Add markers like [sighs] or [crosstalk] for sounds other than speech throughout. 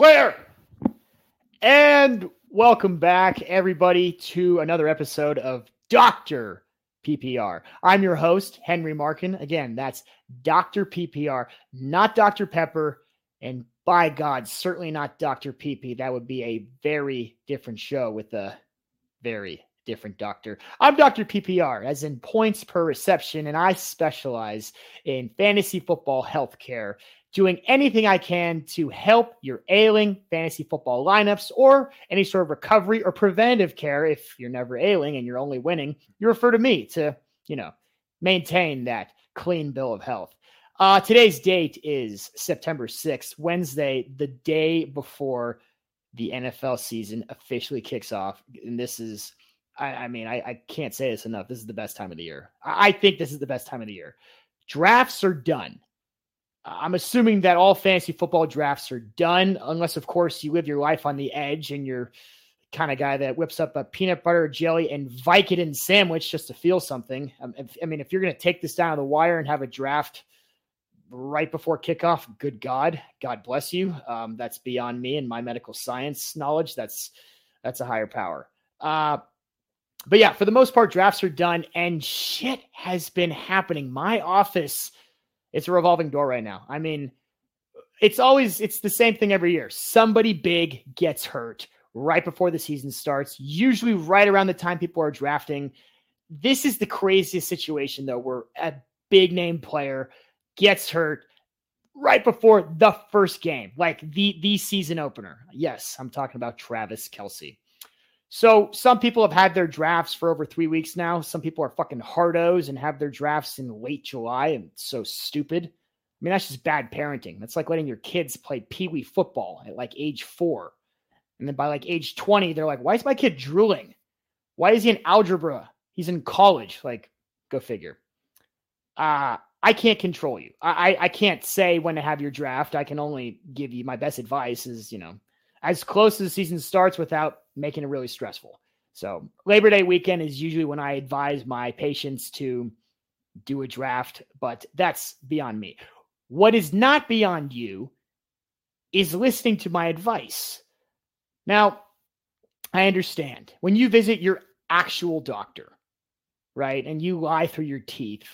Clear. And welcome back, everybody, to another episode of Dr. PPR. I'm your host, Henry Markin. Again, that's Dr. PPR, not Dr. Pepper. And by God, certainly not Dr. PP. That would be a very different show with a very different doctor. I'm Dr. PPR, as in points per reception, and I specialize in fantasy football healthcare doing anything I can to help your ailing fantasy football lineups or any sort of recovery or preventative care. If you're never ailing and you're only winning, you refer to me to, you know, maintain that clean bill of health. Uh, today's date is September 6th, Wednesday, the day before the NFL season officially kicks off. And this is, I, I mean, I, I, can't say this enough. This is the best time of the year. I, I think this is the best time of the year. Drafts are done. I'm assuming that all fantasy football drafts are done, unless, of course, you live your life on the edge and you're kind of guy that whips up a peanut butter jelly and Vicodin sandwich just to feel something. Um, I mean, if you're going to take this down to the wire and have a draft right before kickoff, good God, God bless you. Um, that's beyond me and my medical science knowledge. That's that's a higher power. Uh, but yeah, for the most part, drafts are done and shit has been happening. My office it's a revolving door right now. I mean, it's always it's the same thing every year. Somebody big gets hurt right before the season starts, usually right around the time people are drafting. This is the craziest situation though, where a big name player gets hurt right before the first game, like the the season opener. Yes, I'm talking about Travis Kelce. So some people have had their drafts for over three weeks now. Some people are fucking hardos and have their drafts in late July and so stupid. I mean, that's just bad parenting. That's like letting your kids play pee wee football at like age four. And then by like age 20, they're like, why is my kid drooling? Why is he in algebra? He's in college. Like, go figure. Uh, I can't control you. I, I can't say when to have your draft. I can only give you my best advice is, you know, as close as the season starts without making it really stressful. So Labor Day weekend is usually when I advise my patients to do a draft, but that's beyond me. What is not beyond you is listening to my advice. Now, I understand when you visit your actual doctor, right, and you lie through your teeth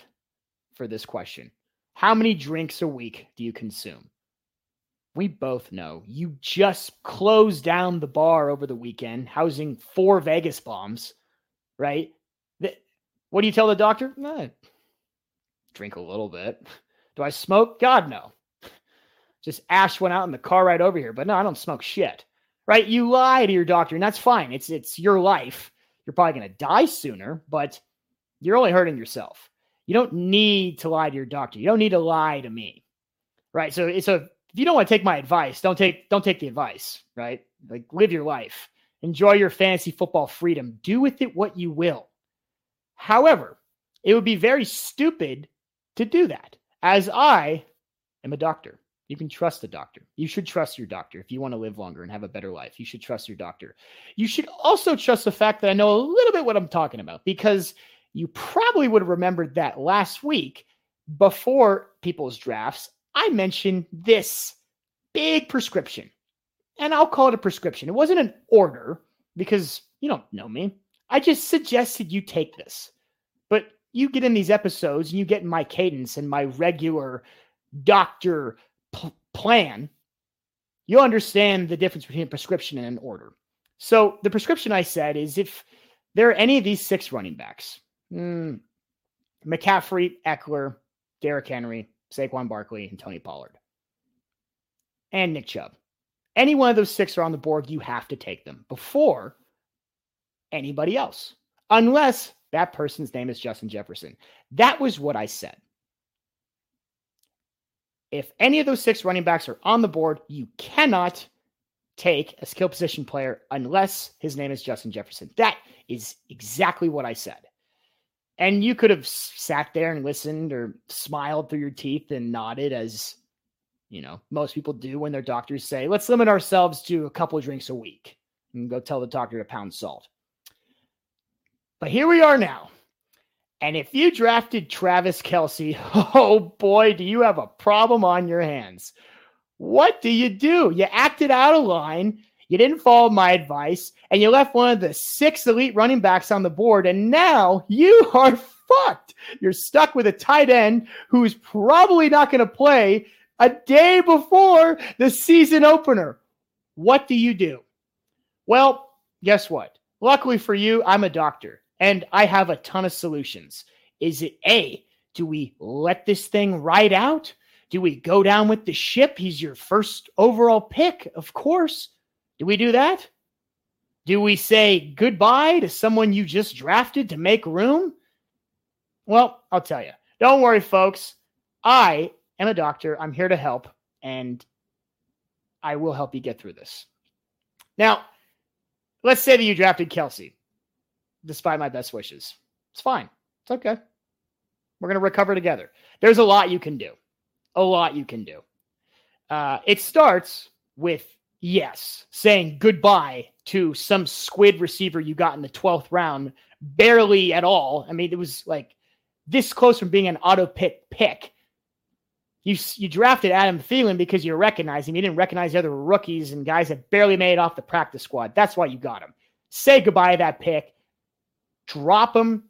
for this question how many drinks a week do you consume? We both know you just closed down the bar over the weekend, housing four Vegas bombs, right? what do you tell the doctor? Eh, drink a little bit. Do I smoke? God, no. Just ash went out in the car right over here, but no, I don't smoke shit. Right? You lie to your doctor, and that's fine. It's it's your life. You're probably gonna die sooner, but you're only hurting yourself. You don't need to lie to your doctor. You don't need to lie to me. Right. So it's a if you don't want to take my advice, don't take don't take the advice, right? Like live your life. Enjoy your fantasy football freedom. Do with it what you will. However, it would be very stupid to do that. As I am a doctor. You can trust the doctor. You should trust your doctor if you want to live longer and have a better life. You should trust your doctor. You should also trust the fact that I know a little bit what I'm talking about because you probably would have remembered that last week before people's drafts, I mentioned this big prescription. And I'll call it a prescription. It wasn't an order because you don't know me. I just suggested you take this. But you get in these episodes and you get in my cadence and my regular doctor p- plan, you'll understand the difference between a prescription and an order. So the prescription I said is if there are any of these six running backs, hmm, McCaffrey, Ekeler, Derrick Henry, Saquon Barkley, and Tony Pollard. And Nick Chubb. Any one of those six are on the board, you have to take them before anybody else, unless that person's name is Justin Jefferson. That was what I said. If any of those six running backs are on the board, you cannot take a skill position player unless his name is Justin Jefferson. That is exactly what I said. And you could have sat there and listened or smiled through your teeth and nodded as you know most people do when their doctors say, let's limit ourselves to a couple of drinks a week and go tell the doctor to pound salt. But here we are now. And if you drafted Travis Kelce, [laughs] oh boy, do you have a problem on your hands. What do you do? You acted out of line. You didn't follow my advice, and you left one of the six elite running backs on the board, and now you [laughs] are fucked. You're stuck with a tight end who's probably not going to play a day before the season opener. What do you do? Well, guess what? Luckily for you, I'm a doctor and I have a ton of solutions. Is it A, do we let this thing ride out? Do we go down with the ship? He's your first overall pick, of course. Do we do that? Do we say goodbye to someone you just drafted to make room? Well, I'll tell you. Don't worry, folks. I am a doctor. I'm here to help, and I will help you get through this. Now, let's say that you drafted Kelce, despite my best wishes. It's fine. It's okay. We're going to recover together. There's a lot you can do. A lot you can do. Uh, it starts with yes, saying goodbye to some squid receiver you got in the 12th round, barely at all. I mean, it was like this close from being an auto pick pick. You, you drafted Adam Thielen because you recognize him. You didn't recognize the other rookies and guys that barely made it off the practice squad. That's why you got him. Say goodbye to that pick. Drop him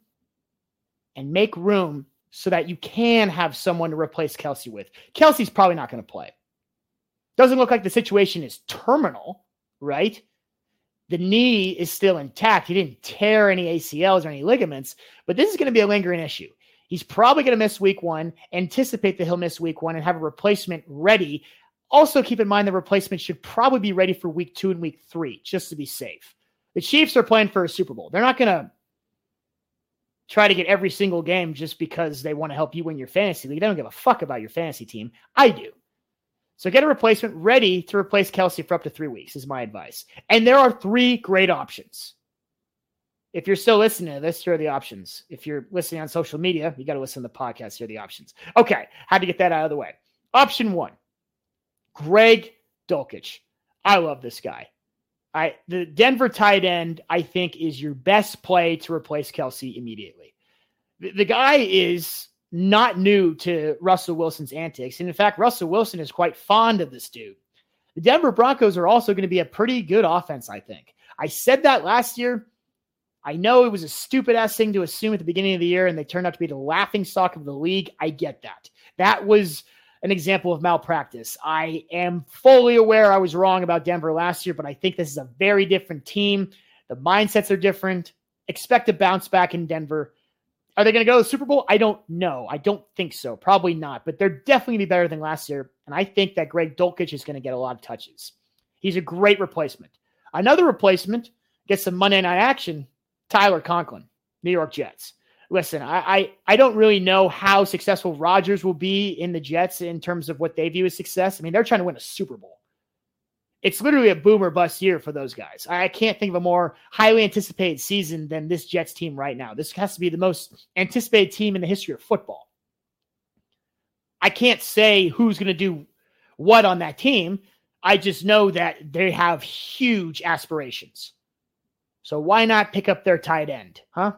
and make room so that you can have someone to replace Kelce with. Kelce's probably not going to play. Doesn't look like the situation is terminal, right? The knee is still intact. He didn't tear any ACLs or any ligaments, but this is going to be a lingering issue. He's probably going to miss week one, anticipate that he'll miss week one and have a replacement ready. Also, keep in mind the replacement should probably be ready for week two and week three, just to be safe. The Chiefs are playing for a Super Bowl. They're not going to try to get every single game just because they want to help you win your fantasy league. They don't give a fuck about your fantasy team. I do. So get a replacement ready to replace Kelce for up to three weeks, is my advice. And there are three great options. If you're still listening to this, here are the options. If you're listening on social media, you got to listen to the podcast. Here are the options. Okay, had to get that out of the way. Option one, Greg Dulcich. I love this guy. I the Denver tight end, I think, is your best play to replace Kelce immediately. The, the guy is not new to Russell Wilson's antics. And in fact, Russell Wilson is quite fond of this dude. The Denver Broncos are also going to be a pretty good offense, I think. I said that last year. I know it was a stupid ass thing to assume at the beginning of the year, and they turned out to be the laughing stock of the league. I get that. That was an example of malpractice. I am fully aware I was wrong about Denver last year, but I think this is a very different team. The mindsets are different. Expect a bounce back in Denver. Are they going to go to the Super Bowl? I don't know. I don't think so. Probably not, but they're definitely going to be better than last year. And I think that Greg Dulcich is going to get a lot of touches. He's a great replacement. Another replacement gets some Monday night action Tyler Conklin, New York Jets. Listen, I, I, I don't really know how successful Rodgers will be in the Jets in terms of what they view as success. I mean, they're trying to win a Super Bowl. It's literally a boomer bust year for those guys. I can't think of a more highly anticipated season than this Jets team right now. This has to be the most anticipated team in the history of football. I can't say who's going to do what on that team. I just know that they have huge aspirations. So why not pick up their tight end, huh?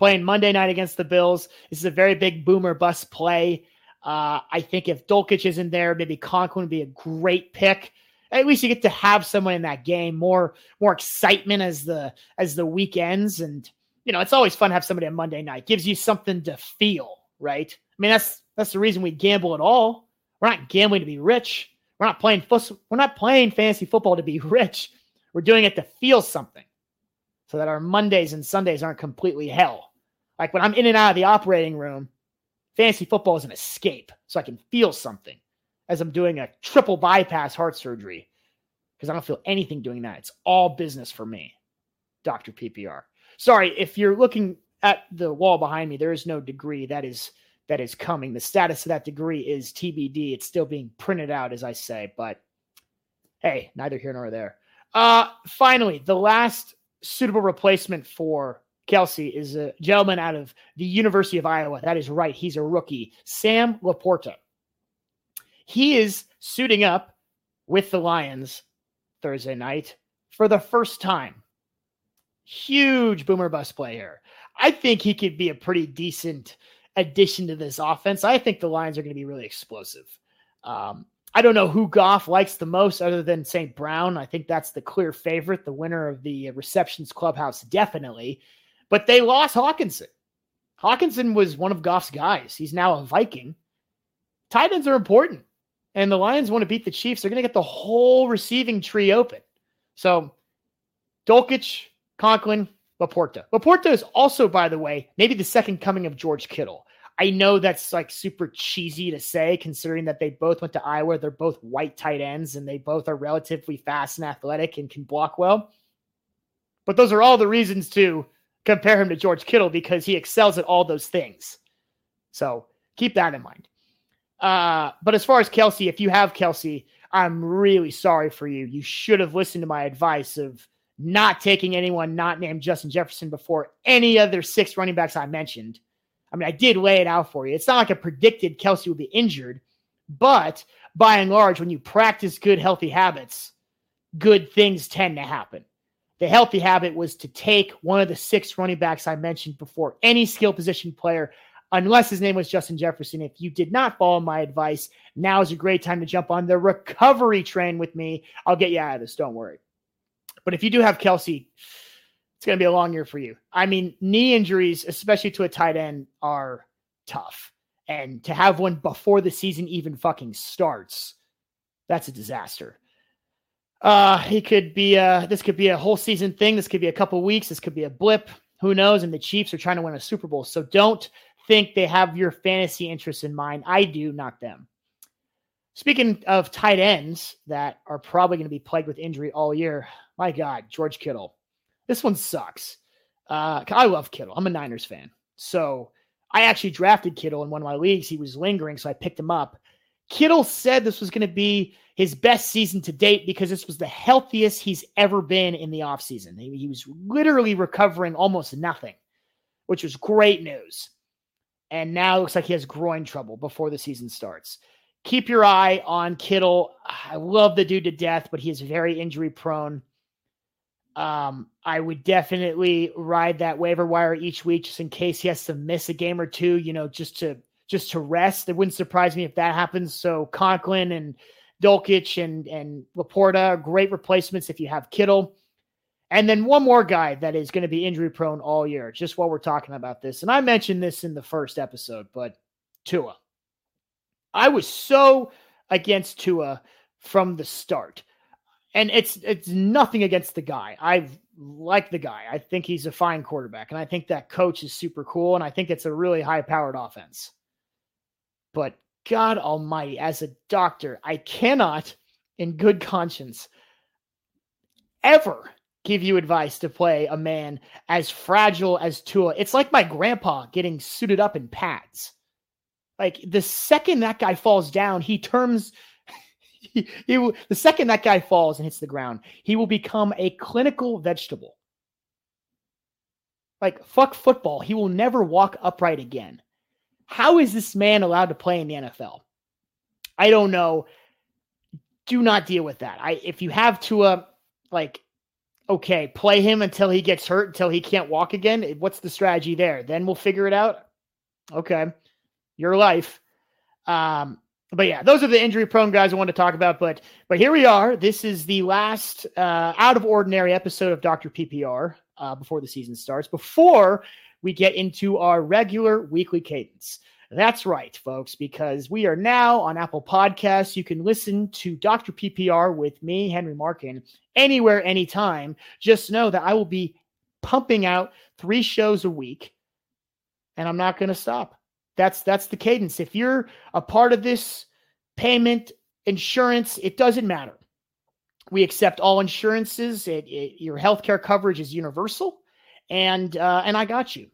Playing Monday night against the Bills. This is a very big boomer bust play. Uh, I think if Dulcich isn't there, maybe Conklin would be a great pick. At least you get to have someone in that game. More more excitement as the as the weekends, and you know it's always fun to have somebody on Monday night. Gives you something to feel, right? I mean that's that's the reason we gamble at all. We're not gambling to be rich. We're not playing we're not playing fantasy football to be [laughs] rich. We're doing it to feel something so that our Mondays and Sundays aren't completely hell. Like when I'm in and out of the operating room, fantasy football is an escape so I can feel something as I'm doing a triple bypass heart surgery because I don't feel anything doing that. It's all business for me, Dr. PPR. Sorry, if you're looking at the wall behind me, there is no degree that is that is coming. The status of that degree is TBD. It's still being printed out, as I say, but hey, neither here nor there. Uh, finally, the last suitable replacement for Kelce is a gentleman out of the University of Iowa. That is right. He's a rookie, Sam LaPorta. He is suiting up with the Lions Thursday night for the first time. Huge boomer bust player. I think he could be a pretty decent addition to this offense. I think the Lions are going to be really explosive. Um, I don't know who Goff likes the most other than St. Brown. I think that's the clear favorite, the winner of the receptions clubhouse, definitely. But they lost Hockenson. Hockenson was one of Goff's guys. He's now a Viking. Tight ends are important. And the Lions want to beat the Chiefs. They're going to get the whole receiving tree open. So Dulcich, Conklin, LaPorta. LaPorta is also, by the way, maybe the second coming of George Kittle. I know that's like super cheesy to say, considering that they both went to Iowa. They're both white tight ends and they both are relatively fast and athletic and can block well. But those are all the reasons to compare him to George Kittle because he excels at all those things. So keep that in mind. Uh, but as far as Kelce, if you have Kelce, I'm really sorry for you. You should have listened to my advice of not taking anyone not named Justin Jefferson before any other six running backs I mentioned. I mean, I did lay it out for you. It's not like I predicted Kelce would be injured, but by and large, when you practice good, healthy habits, good things tend to happen. The healthy habit was to take one of the six running backs I mentioned before any skill position player, unless his name was Justin Jefferson. If you did not follow my advice, now is a great time to jump on the recovery train with me. I'll get you out of this. Don't worry. But if you do have Kelce, it's going to be a long year for you. I mean, knee injuries, especially to a tight end, are tough. And to have one before the season even fucking starts, that's a disaster. Uh, he could be uh this could be a whole season thing. This could be a couple weeks. This could be a blip. Who knows? And the Chiefs are trying to win a Super Bowl. So don't think they have your fantasy interests in mind. I do, not them. Speaking of tight ends that are probably going to be plagued with injury all year, my God, George Kittle. This one sucks. Uh, I love Kittle. I'm a Niners fan. So I actually drafted Kittle in one of my leagues. He was lingering, so I picked him up. Kittle said this was going to be his best season to date because this was the healthiest he's ever been in the offseason. He, he was literally recovering almost nothing, which was great news. And now it looks like he has groin trouble before the season starts keep your eye on Kittle. I love the dude to death, but he is very injury prone. Um, I would definitely ride that waiver wire each week just in case he has to miss a game or two, you know, just to just to rest. It wouldn't surprise me if that happens. So Conklin and Dulcich and and LaPorta, great replacements if you have Kittle. And then one more guy that is going to be injury prone all year, just while we're talking about this. And I mentioned this in the first episode, but Tua. I was so against Tua from the start. And it's it's nothing against the guy. I like the guy. I think he's a fine quarterback. And I think that coach is super cool. And I think it's a really high powered offense. But God Almighty, as a doctor, I cannot, in good conscience, ever give you advice to play a man as fragile as Tua. It's like my grandpa getting suited up in pads. Like the second that guy falls down, he turns. [laughs] He, he the second that guy falls and hits the ground, he will become a clinical vegetable. Like fuck football, he will never walk upright again. How is this man allowed to play in the NFL? I don't know. Do not deal with that. I if you have Tua, like, okay, play him until he gets hurt, until he can't walk again. What's the strategy there? Then we'll figure it out. Okay your life. Um, but yeah, those are the injury prone guys I want to talk about. But but here we are. This is the last uh, out of ordinary episode of Doctor PPR uh, before the season starts. Before we get into our regular weekly cadence. That's right, folks, because we are now on Apple Podcasts. You can listen to Dr. PPR with me, Henry Markin, anywhere, anytime. Just know that I will be pumping out three shows a week, and I'm not going to stop. That's that's the cadence. If you're a part of this payment insurance, it doesn't matter. We accept all insurances. It, it, your healthcare coverage is universal, and uh, and I got you.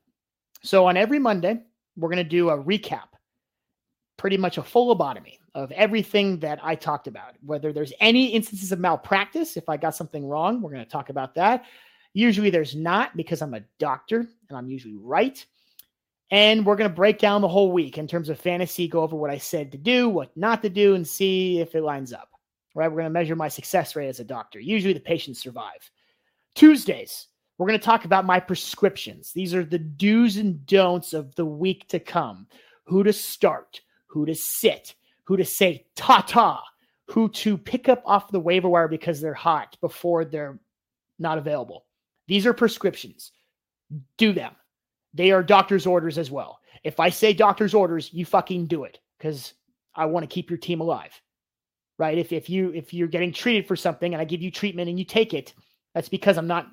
So on every Monday, we're going to do a recap, pretty much a full lobotomy of everything that I talked about. Whether there's any instances of malpractice, if I got something wrong, we're going to talk about that. Usually there's not because I'm a doctor and I'm usually right. And we're going to break down the whole week in terms of fantasy, go over what I said to do, what not to do, and see if it lines up. Right? We're going to measure my success rate as a doctor. Usually the patients survive. Tuesdays, we're going to talk about my prescriptions. These are the do's and don'ts of the week to come. Who to start, who to sit, who to say ta ta, who to pick up off the waiver wire because they're hot before they're not available. These are prescriptions. Do them. They are doctor's orders as well. If I say doctor's orders, you fucking do it because I want to keep your team alive. Right? If if you if you're getting treated for something and I give you treatment and you take it, that's because I'm not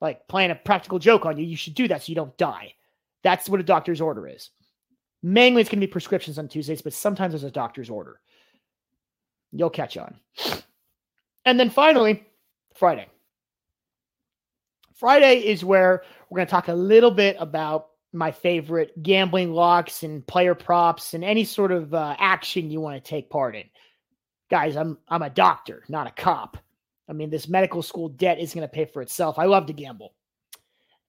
like playing a practical joke on you. You should do that so you don't die. That's what a doctor's order is. Mainly it's going to be prescriptions on Tuesdays, but sometimes there's a doctor's order. You'll catch on. And then finally, Friday. Friday is where we're going to talk a little bit about my favorite gambling locks and player props and any sort of uh, action you want to take part in. Guys, I'm I'm a doctor, not a cop. I mean, this medical school debt is going to pay for itself. I love to gamble.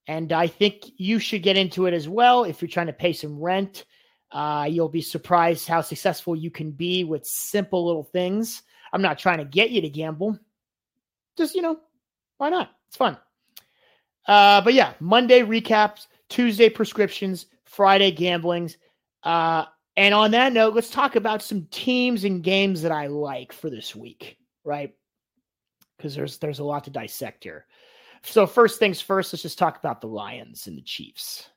And I think you should get into it as well if you're trying to pay some rent. Uh, you'll be surprised how successful you can be with simple little things. I'm not trying to get you to gamble. Just, you know, why not? It's fun. Uh, but yeah, Monday recaps, Tuesday prescriptions, Friday gamblings. Uh, and on that note, let's talk about some teams and games that I like for this week, right? Because there's there's a lot to dissect here. So first things first, let's just talk about the Lions and the Chiefs.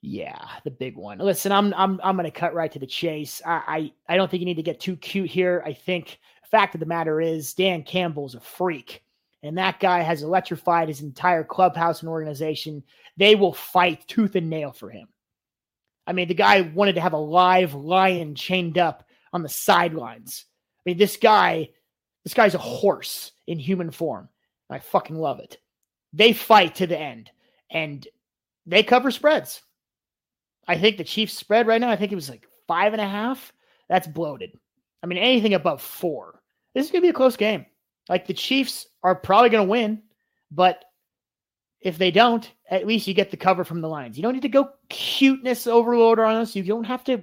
Yeah, the big one. Listen, I'm I'm I'm to cut right to the chase. I, I I don't think you need to get too cute here. I think fact of the matter is Dan Campbell's a freak, and that guy has electrified his entire clubhouse and organization. They will fight tooth and nail for him. I mean, the guy wanted to have a live lion chained up on the sidelines. I mean, this guy, this guy's a horse in human form. I fucking love it. They fight to the end, and they cover spreads. I think the Chiefs spread right now, I think it was like five and a half. That's bloated. I mean, anything above four. This is going to be a close game. Like the Chiefs are probably going to win, but if they don't, at least you get the cover from the Lions. You don't need to go cuteness overload on us. You don't have to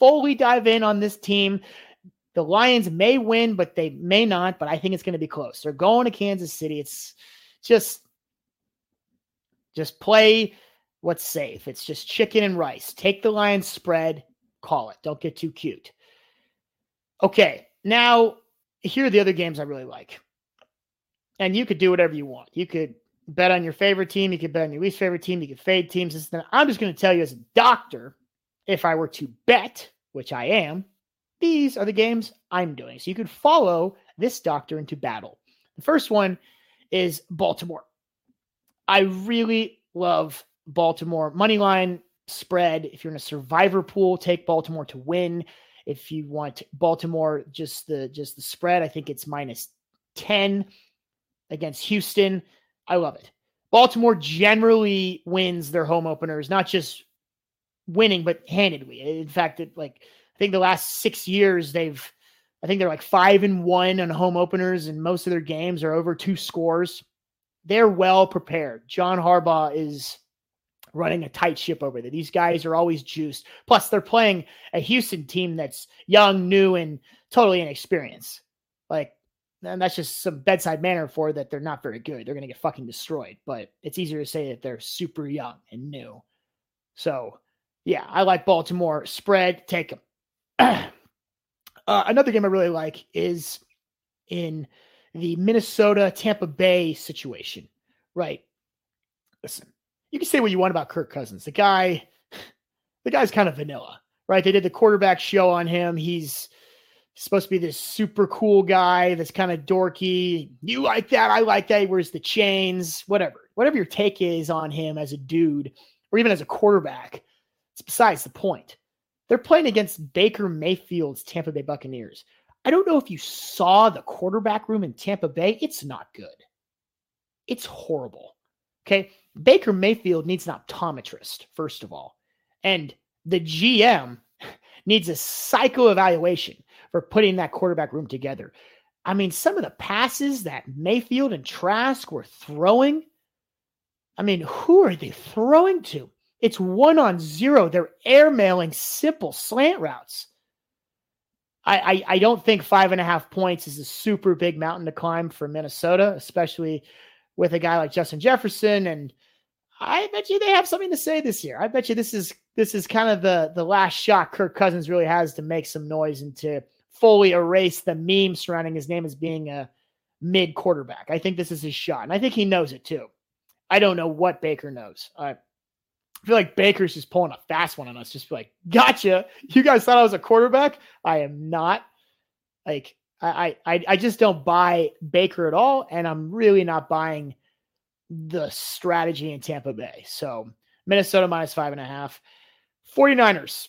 fully dive in on this team. The Lions may win, but they may not. But I think it's going to be close. They're going to Kansas City. It's just, just play what's safe. It's just chicken and rice. Take the Lions spread, call it. Don't get too cute. Okay, now here are the other games I really like. And you could do whatever you want. You could bet on your favorite team. You could bet on your least favorite team. You could fade teams. I'm just going to tell you as a doctor, if I were to bet, which I am, these are the games I'm doing. So you could follow this doctor into battle. The first one is Baltimore. I really love Baltimore money line spread. If you're in a survivor pool, take Baltimore to win. If you want Baltimore, just the just the spread, I think it's minus 10 against Houston. I love it. Baltimore generally wins their home openers, not just winning, but handedly. In fact, it, like I think the last six years they've I think they're like five and one on home openers, and most of their games are over two scores. They're well prepared. John Harbaugh is running a tight ship over there. These guys are always juiced. Plus, they're playing a Houston team that's young, new, and totally inexperienced. Like, and that's just some bedside manner for that they're not very good. They're going to get fucking destroyed. But it's easier to say that they're super young and new. So, yeah, I like Baltimore spread. Take them. [clears throat] uh, another game I really like is in the Minnesota Tampa Bay situation. Right. Listen, you can say what you want about Kirk Cousins. The guy, [sighs] the guy's kind of vanilla, right? They did the quarterback show on him. He's supposed to be this super cool guy that's kind of dorky. You like that? I like that. He wears the chains, whatever. Whatever your take is on him as a dude or even as a quarterback, it's besides the point. They're playing against Baker Mayfield's Tampa Bay Buccaneers. I don't know if you saw the quarterback room in Tampa Bay. It's not good. It's horrible. Okay. Baker Mayfield needs an optometrist, first of all. And the GM [laughs] needs a psycho evaluation for putting that quarterback room together. I mean, some of the passes that Mayfield and Trask were throwing, I mean, who are they throwing to? It's one on zero. They're airmailing simple slant routes. I, I, I don't think five and a half points is a super big mountain to climb for Minnesota, especially with a guy like Justin Jefferson and I bet you they have something to say this year. I bet you this is this is kind of the the last shot Kirk Cousins really has to make some noise and to fully erase the meme surrounding his name as being a mid quarterback. I think this is his shot, and I think he knows it too. I don't know what Baker knows. Feel like Baker's just pulling a fast one on us. Just like, gotcha. You guys thought I was a quarterback. I am not. Like, I, I, I just don't buy Baker at all, and I'm really not buying the strategy in Tampa Bay. So Minnesota minus five and a half. 49ers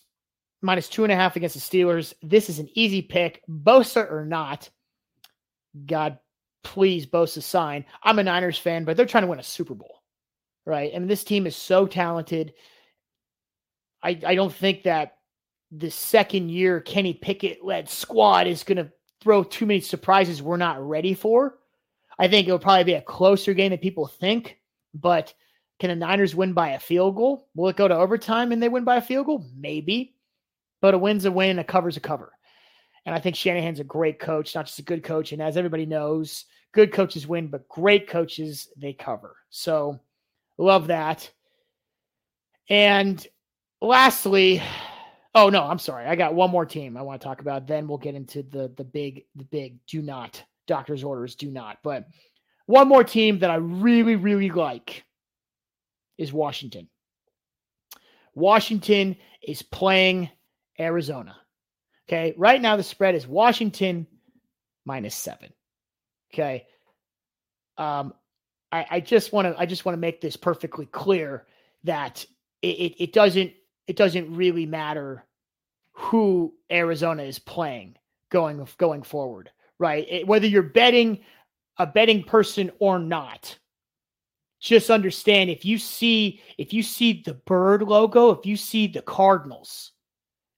minus two and a half against the Steelers. This is an easy pick. Bosa or not. God, please, Bosa sign. I'm a Niners fan, but they're trying to win a Super Bowl, right? And this team is so talented. I, I don't think that the second year Kenny Pickett led squad is going to throw too many surprises we're not ready for. I think it'll probably be a closer game than people think, but can the Niners win by a field goal? Will it go to overtime and they win by a field goal? Maybe. But a win's a win, and a cover's a cover. And I think Shanahan's a great coach, not just a good coach. And as everybody knows, good coaches win, but great coaches, they cover. So love that. And lastly, oh no, I'm sorry. I got one more team I want to talk about. Then we'll get into the the big, the big do not doctor's orders, do not. But one more team that I really, really like is Washington. Washington is playing Arizona. Okay. Right now, the spread is Washington minus seven. Okay. Um, I, I just want to I just want to make this perfectly clear that it, it, it doesn't it doesn't really matter who Arizona is playing going going forward, right? It, whether you're betting a betting person or not, just understand if you see if you see the bird logo, if you see the Cardinals,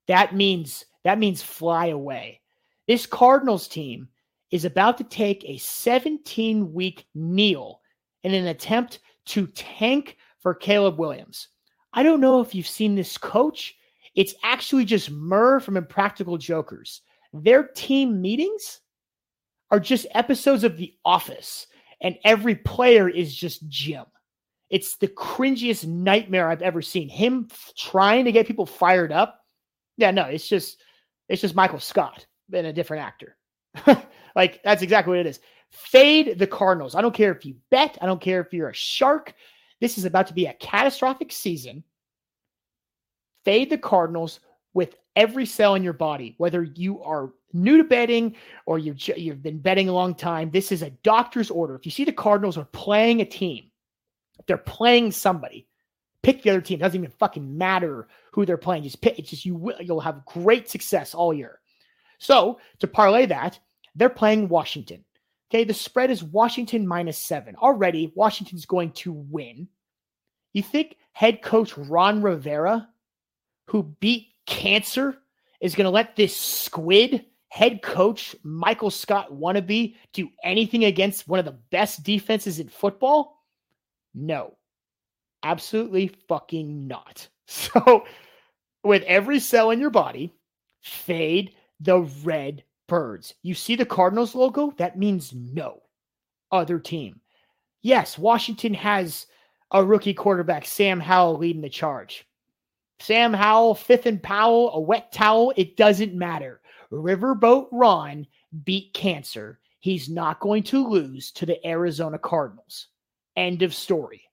that means that means fly away. This Cardinals team is about to take a 17 week kneel in an attempt to tank for Caleb Williams. I don't know if you've seen this coach. It's actually just Murr from Impractical Jokers. Their team meetings are just episodes of The Office and every player is just Jim. It's the cringiest nightmare I've ever seen. Him trying to get people fired up. Yeah, no, it's just it's just Michael Scott and a different actor. [laughs] like that's exactly what it is. Fade the Cardinals. I don't care if you bet. I don't care if you're a shark. This is about to be a catastrophic season. Fade the Cardinals with every cell in your body, whether you are new to betting or you've, you've been betting a long time. This is a doctor's order. If you see the Cardinals are playing a team, they're playing somebody, pick the other team. It doesn't even fucking matter who they're playing. Just pick. It's just you will you'll have great success all year. So to parlay that, they're playing Washington. Okay, the spread is Washington minus seven. Already, Washington's going to win. You think head coach Ron Rivera, who beat cancer, is going to let this squid head coach Michael Scott wannabe do anything against one of the best defenses in football? No, absolutely fucking not. [laughs] So, with every cell in your body, fade the red birds. You see the Cardinals logo? That means no other team. Yes, Washington has a rookie quarterback, Sam Howell, leading the charge. Sam Howell, fifth and Powell, a wet towel, it doesn't matter. Riverboat Ron beat cancer. He's not going to lose to the Arizona Cardinals. End of story.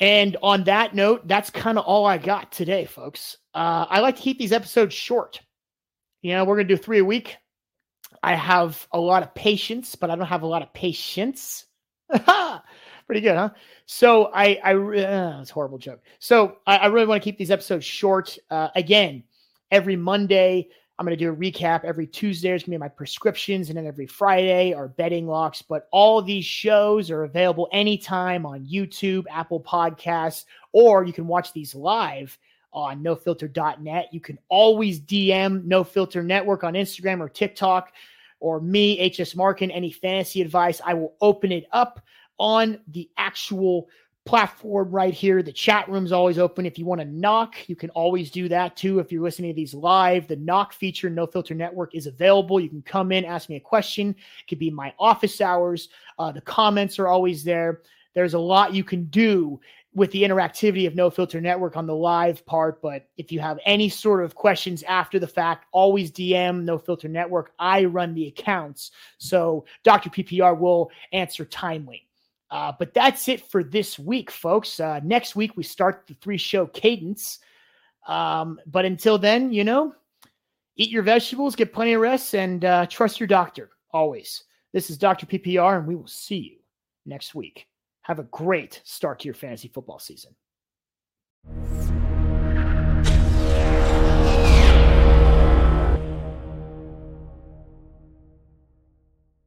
And on that note, that's kind of all I got today, folks. Uh, I like to keep these episodes short. You know, we're going to do three a week. I have a lot of patience, but I don't have a lot of patience. [laughs] Pretty good, huh? So I, I, uh, it's a horrible joke. So I, I really want to keep these episodes short. Uh, again, every Monday, I'm going to do a recap every Tuesday. It's going to be my prescriptions, and then every Friday are betting locks. But all these shows are available anytime on YouTube, Apple Podcasts, or you can watch these live on nofilter.net. You can always DM No Filter Network on Instagram or TikTok, or me, HS Markin. Any fantasy advice, I will open it up on the actual platform right here. The chat room's always open. If you want to knock, you can always do that too. If you're listening to these live, the knock feature, No Filter Network, is available. You can come in, ask me a question. It could be my office hours. Uh, the comments are always there. There's a lot you can do with the interactivity of No Filter Network on the live part. But if you have any sort of questions after the fact, always DM No Filter Network. I run the accounts. So Dr. PPR will answer timely. Uh, but that's it for this week, folks. Uh, next week, we start the three show cadence. Um, but until then, you know, eat your vegetables, get plenty of rest, and uh, trust your doctor always. This is Dr. PPR, and we will see you next week. Have a great start to your fantasy football season.